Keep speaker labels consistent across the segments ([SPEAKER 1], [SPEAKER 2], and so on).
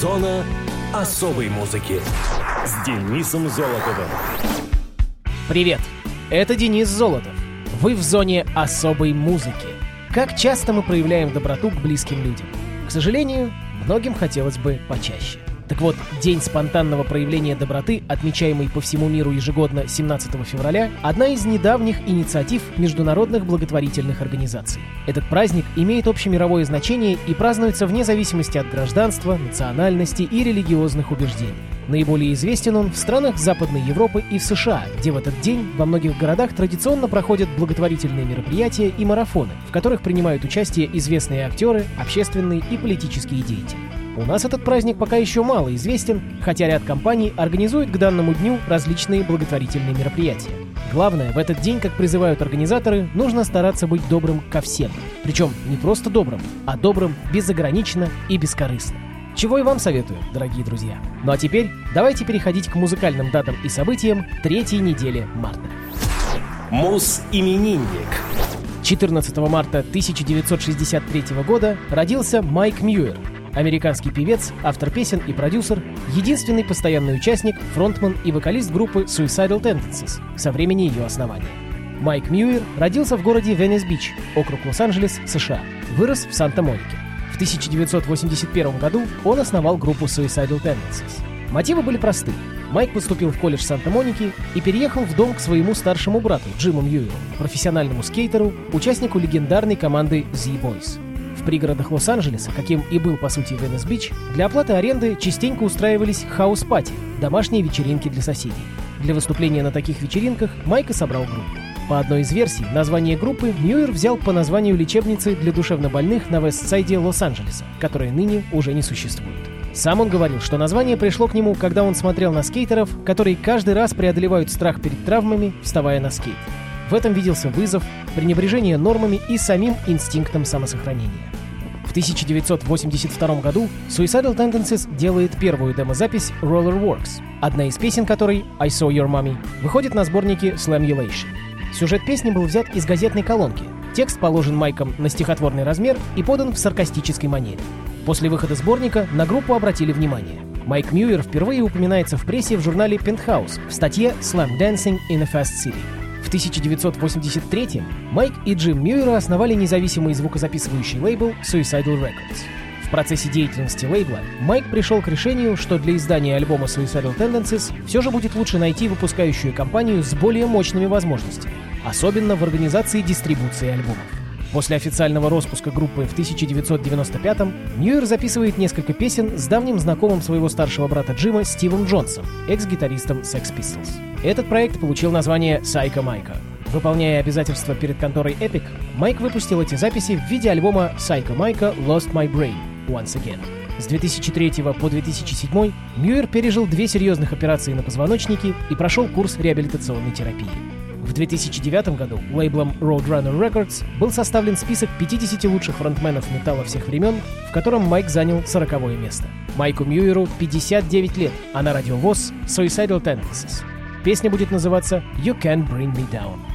[SPEAKER 1] Зона особой музыки с Денисом Золотовым.
[SPEAKER 2] Привет, это Денис Золотов. Вы в зоне особой музыки. Как часто мы проявляем доброту к близким людям? К сожалению, многим хотелось бы почаще. Так вот, День спонтанного проявления доброты, отмечаемый по всему миру ежегодно 17 февраля, одна из недавних инициатив международных благотворительных организаций. Этот праздник имеет общемировое значение и празднуется вне зависимости от гражданства, национальности и религиозных убеждений. Наиболее известен он в странах Западной Европы и в США, где в этот день во многих городах традиционно проходят благотворительные мероприятия и марафоны, в которых принимают участие известные актеры, общественные и политические деятели. У нас этот праздник пока еще мало известен, хотя ряд компаний организует к данному дню различные благотворительные мероприятия. Главное, в этот день, как призывают организаторы, нужно стараться быть добрым ко всем. Причем не просто добрым, а добрым безограниченно и бескорыстно. Чего и вам советую, дорогие друзья. Ну а теперь давайте переходить к музыкальным датам и событиям третьей недели марта.
[SPEAKER 1] Мус-именинник.
[SPEAKER 2] 14 марта 1963 года родился Майк Мьюер, Американский певец, автор песен и продюсер, единственный постоянный участник, фронтмен и вокалист группы Suicidal Tendencies со времени ее основания. Майк Мьюир родился в городе Венес-Бич, округ Лос-Анджелес, США. Вырос в Санта-Монике. В 1981 году он основал группу Suicidal Tendencies. Мотивы были просты. Майк поступил в колледж Санта-Моники и переехал в дом к своему старшему брату Джиму Мьюиру, профессиональному скейтеру, участнику легендарной команды Z-Boys. В пригородах Лос-Анджелеса, каким и был по сути Венес-Бич, для оплаты аренды частенько устраивались house party, домашние вечеринки для соседей. Для выступления на таких вечеринках Майк и собрал группу. По одной из версий, название группы Мьюер взял по названию лечебницы для душевнобольных на Вестсайде Лос-Анджелеса, которая ныне уже не существует. Сам он говорил, что название пришло к нему, когда он смотрел на скейтеров, которые каждый раз преодолевают страх перед травмами, вставая на скейт. В этом виделся вызов, пренебрежение нормами и самим инстинктом самосохранения. В 1982 году Suicidal Tendencies делает первую демозапись Roller Works, одна из песен которой «I Saw Your Mommy» выходит на сборнике Slamulation. Сюжет песни был взят из газетной колонки. Текст положен Майком на стихотворный размер и подан в саркастической манере. После выхода сборника на группу обратили внимание. Майк Мьюер впервые упоминается в прессе в журнале Penthouse в статье «Slam Dancing in a Fast City». В 1983 Майк и Джим Мьюера основали независимый звукозаписывающий лейбл Suicidal Records. В процессе деятельности лейбла Майк пришел к решению, что для издания альбома Suicidal Tendencies все же будет лучше найти выпускающую компанию с более мощными возможностями, особенно в организации дистрибуции альбомов. После официального распуска группы в 1995-м Мьюер записывает несколько песен с давним знакомым своего старшего брата Джима Стивом Джонсом, экс-гитаристом Sex Pistols. Этот проект получил название «Psycho Майка». Выполняя обязательства перед конторой Epic, Майк выпустил эти записи в виде альбома «Psycho Майка Lost My Brain» Once Again. С 2003 по 2007 Мьюер пережил две серьезных операции на позвоночнике и прошел курс реабилитационной терапии. В 2009 году лейблом Roadrunner Records был составлен список 50 лучших фронтменов металла всех времен, в котором Майк занял 40 место. Майку Мьюеру 59 лет, а на радио ВОЗ Suicidal Tendencies. Песня будет называться «You Can Bring Me Down».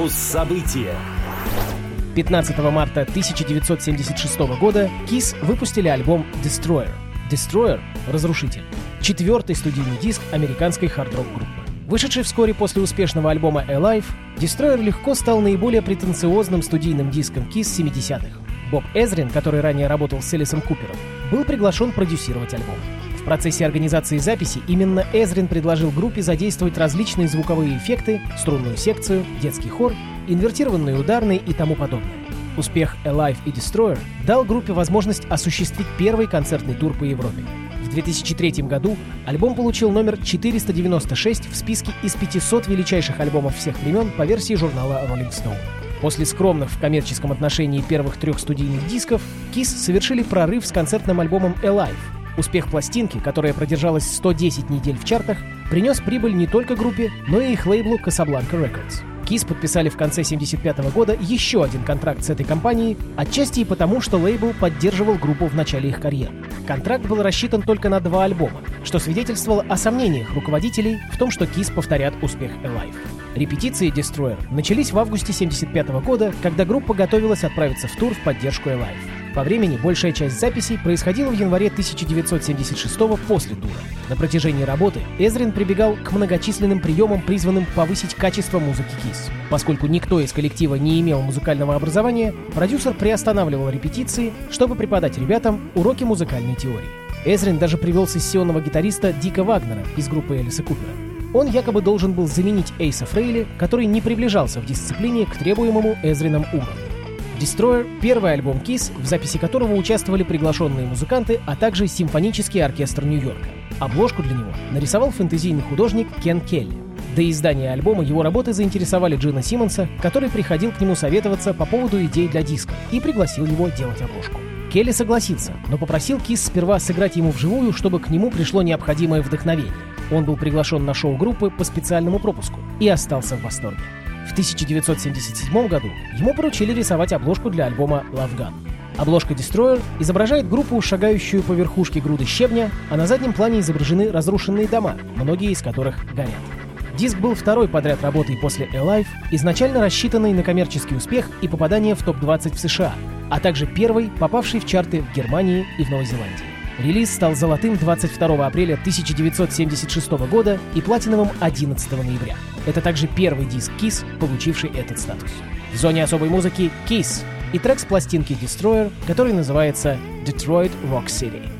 [SPEAKER 1] Муз-события.
[SPEAKER 2] 15 марта 1976 года Kiss выпустили альбом Destroyer. Destroyer — «Разрушитель». Четвертый студийный диск американской хард-рок группы. Вышедший вскоре после успешного альбома Alive, Destroyer легко стал наиболее претенциозным студийным диском Kiss 70-х. Боб Эзрин, который ранее работал с Элисом Купером, был приглашен продюсировать альбом. Процессе организации записи именно Эзрин предложил группе задействовать различные звуковые эффекты, струнную секцию, детский хор, инвертированные ударные и тому подобное. Успех Alive и Destroyer дал группе возможность осуществить первый концертный тур по Европе. В 2003 году альбом получил номер 496 в списке из 500 величайших альбомов всех времен по версии журнала Rolling Stone. После скромных в коммерческом отношении первых трех студийных дисков, Kiss совершили прорыв с концертным альбомом Alive. Успех пластинки, которая продержалась 110 недель в чартах, принес прибыль не только группе, но и их лейблу Casablanca Records. Kiss подписали в конце 1975 года еще один контракт с этой компанией, отчасти и потому, что лейбл поддерживал группу в начале их карьеры. Контракт был рассчитан только на два альбома, что свидетельствовало о сомнениях руководителей в том, что Kiss повторят успех Alive. Репетиции Destroyer начались в августе 1975 года, когда группа готовилась отправиться в тур в поддержку Alive. По времени большая часть записей происходила в январе 1976 после тура. На протяжении работы Эзрин прибегал к многочисленным приемам, призванным повысить качество музыки Kiss. Поскольку никто из коллектива не имел музыкального образования, продюсер приостанавливал репетиции, чтобы преподать ребятам уроки музыкальной теории. Эзрин даже привел сессионного гитариста Дика Вагнера из группы Элиса Купера. Он якобы должен был заменить Эйса Фрейли, который не приближался в дисциплине к требуемому Эзрином уровню. Destroyer — первый альбом Kiss, в записи которого участвовали приглашенные музыканты, а также симфонический оркестр Нью-Йорка. Обложку для него нарисовал фэнтезийный художник Кен Келли. До издания альбома его работы заинтересовали Джина Симмонса, который приходил к нему советоваться по поводу идей для диска и пригласил его делать обложку. Келли согласился, но попросил Кис сперва сыграть ему вживую, чтобы к нему пришло необходимое вдохновение. Он был приглашен на шоу группы по специальному пропуску и остался в восторге. В 1977 году ему поручили рисовать обложку для альбома Love Gun. Обложка Destroyer изображает группу, шагающую по верхушке груды щебня, а на заднем плане изображены разрушенные дома, многие из которых горят. Диск был второй подряд работой после Alive, изначально рассчитанный на коммерческий успех и попадание в топ-20 в США, а также первый, попавший в чарты в Германии и в Новой Зеландии. Релиз стал золотым 22 апреля 1976 года и платиновым 11 ноября. Это также первый диск Kiss, получивший этот статус. В зоне особой музыки Kiss и трек с пластинки Destroyer, который называется Detroit Rock City.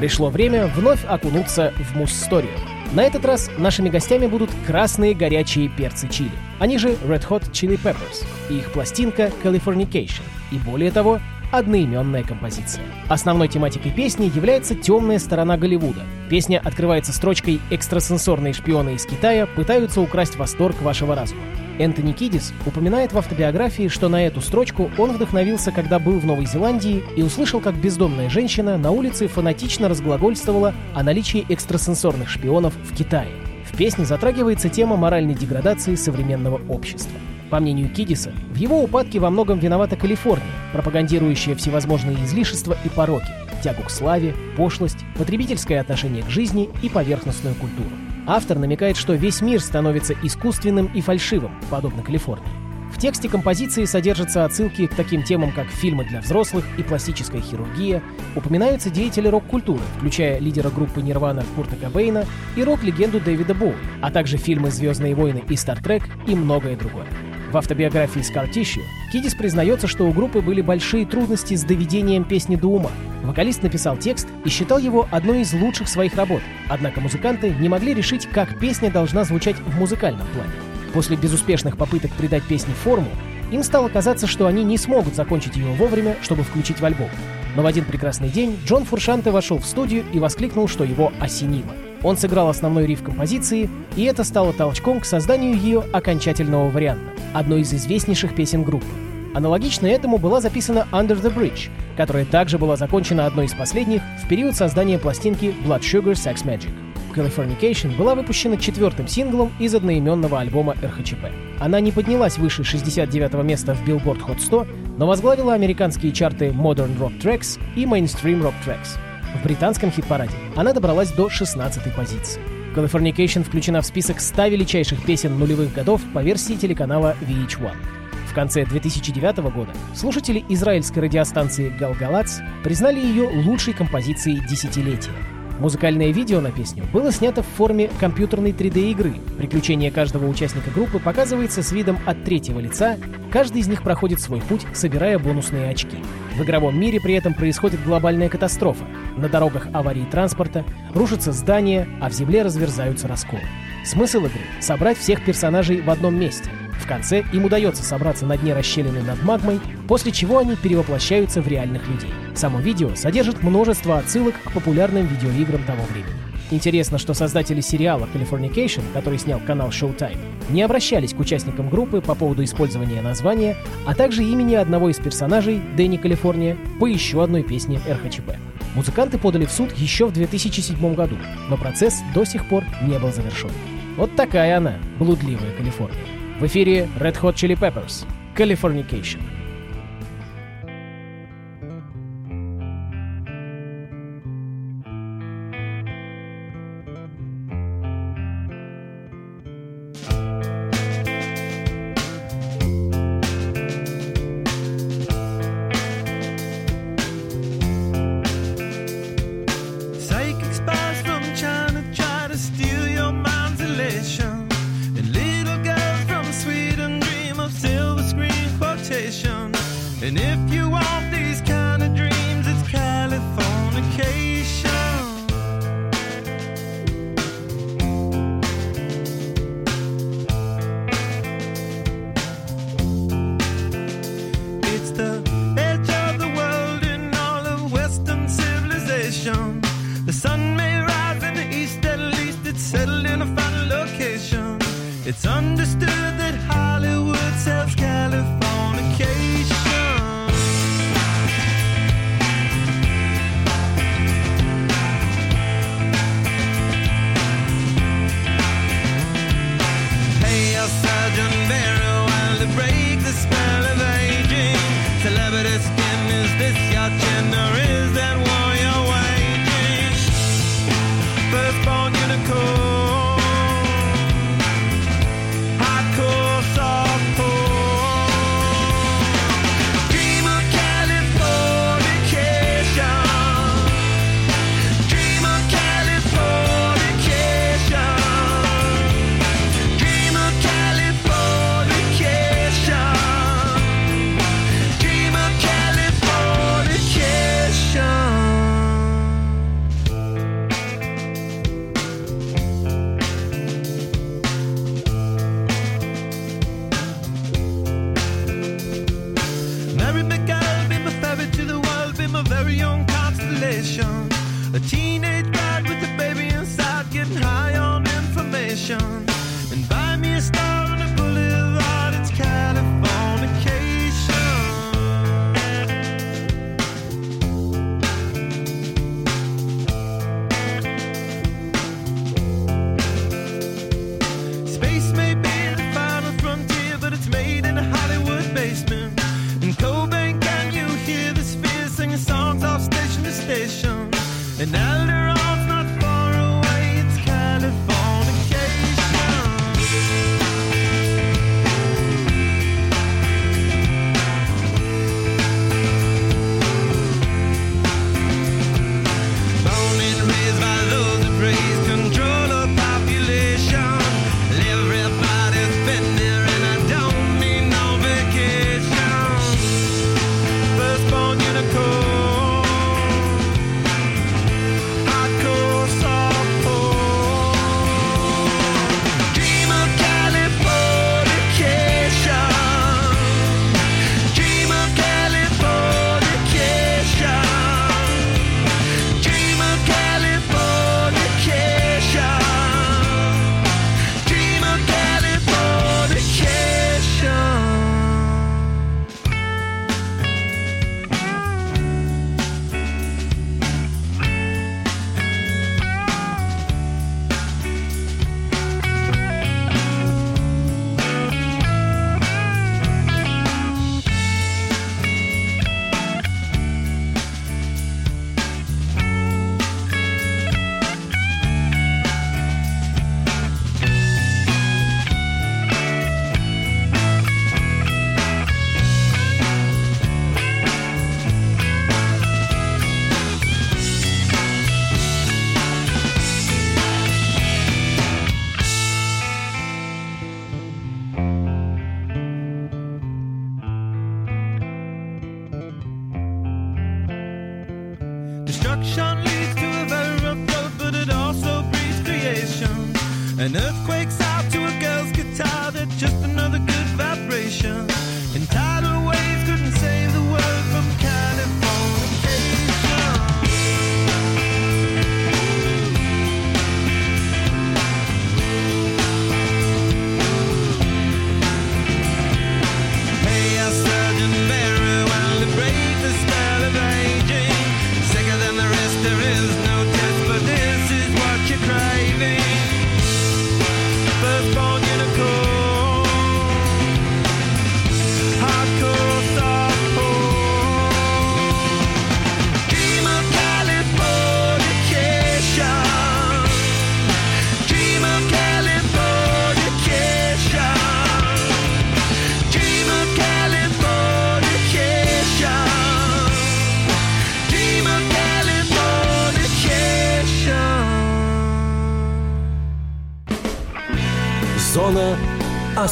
[SPEAKER 2] Пришло время вновь окунуться в муз-историю. На этот раз нашими гостями будут красные горячие перцы чили. Они же Red Hot Chili Peppers и их пластинка Californication. И более того, одноименная композиция. Основной тематикой песни является темная сторона Голливуда. Песня открывается строчкой «Экстрасенсорные шпионы из Китая пытаются украсть восторг вашего разума». Энтони Кидис упоминает в автобиографии, что на эту строчку он вдохновился, когда был в Новой Зеландии и услышал, как бездомная женщина на улице фанатично разглагольствовала о наличии экстрасенсорных шпионов в Китае. В песне затрагивается тема моральной деградации современного общества. По мнению Кидиса, в его упадке во многом виновата Калифорния, пропагандирующая всевозможные излишества и пороки, тягу к славе, пошлость, потребительское отношение к жизни и поверхностную культуру. Автор намекает, что весь мир становится искусственным и фальшивым, подобно Калифорнии. В тексте композиции содержатся отсылки к таким темам, как фильмы для взрослых и пластическая хирургия, упоминаются деятели рок-культуры, включая лидера группы Нирвана Курта Кобейна и рок-легенду Дэвида Боу, а также фильмы «Звездные войны» и «Стартрек» и многое другое. В автобиографии Tissue Кидис признается, что у группы были большие трудности с доведением песни до ума. Вокалист написал текст и считал его одной из лучших своих работ, однако музыканты не могли решить, как песня должна звучать в музыкальном плане. После безуспешных попыток придать песне форму, им стало казаться, что они не смогут закончить ее вовремя, чтобы включить в альбом. Но в один прекрасный день Джон Фуршанте вошел в студию и воскликнул, что его осенило. Он сыграл основной риф композиции, и это стало толчком к созданию ее окончательного варианта, одной из известнейших песен группы. Аналогично этому была записана Under the Bridge, которая также была закончена одной из последних в период создания пластинки Blood Sugar Sex Magic. Californication была выпущена четвертым синглом из одноименного альбома РХЧП. Она не поднялась выше 69 места в Billboard Hot 100, но возглавила американские чарты Modern Rock Tracks и Mainstream Rock Tracks. В британском хит-параде она добралась до 16 позиции. Californication включена в список 100 величайших песен нулевых годов по версии телеканала VH1. В конце 2009 года слушатели израильской радиостанции «Галгалац» признали ее лучшей композицией десятилетия. Музыкальное видео на песню было снято в форме компьютерной 3D-игры. Приключение каждого участника группы показывается с видом от третьего лица, каждый из них проходит свой путь, собирая бонусные очки. В игровом мире при этом происходит глобальная катастрофа. На дорогах аварии транспорта, рушатся здания, а в земле разверзаются расколы. Смысл игры — собрать всех персонажей в одном месте. В конце им удается собраться на дне расщелины над магмой, после чего они перевоплощаются в реальных людей. Само видео содержит множество отсылок к популярным видеоиграм того времени. Интересно, что создатели сериала Californication, который снял канал Showtime, не обращались к участникам группы по поводу использования названия, а также имени одного из персонажей, Дэнни Калифорния, по еще одной песне РХЧП. Музыканты подали в суд еще в 2007 году, но процесс до сих пор не был завершен. Вот такая она, блудливая Калифорния. В эфире Red Hot Chili Peppers, Californication.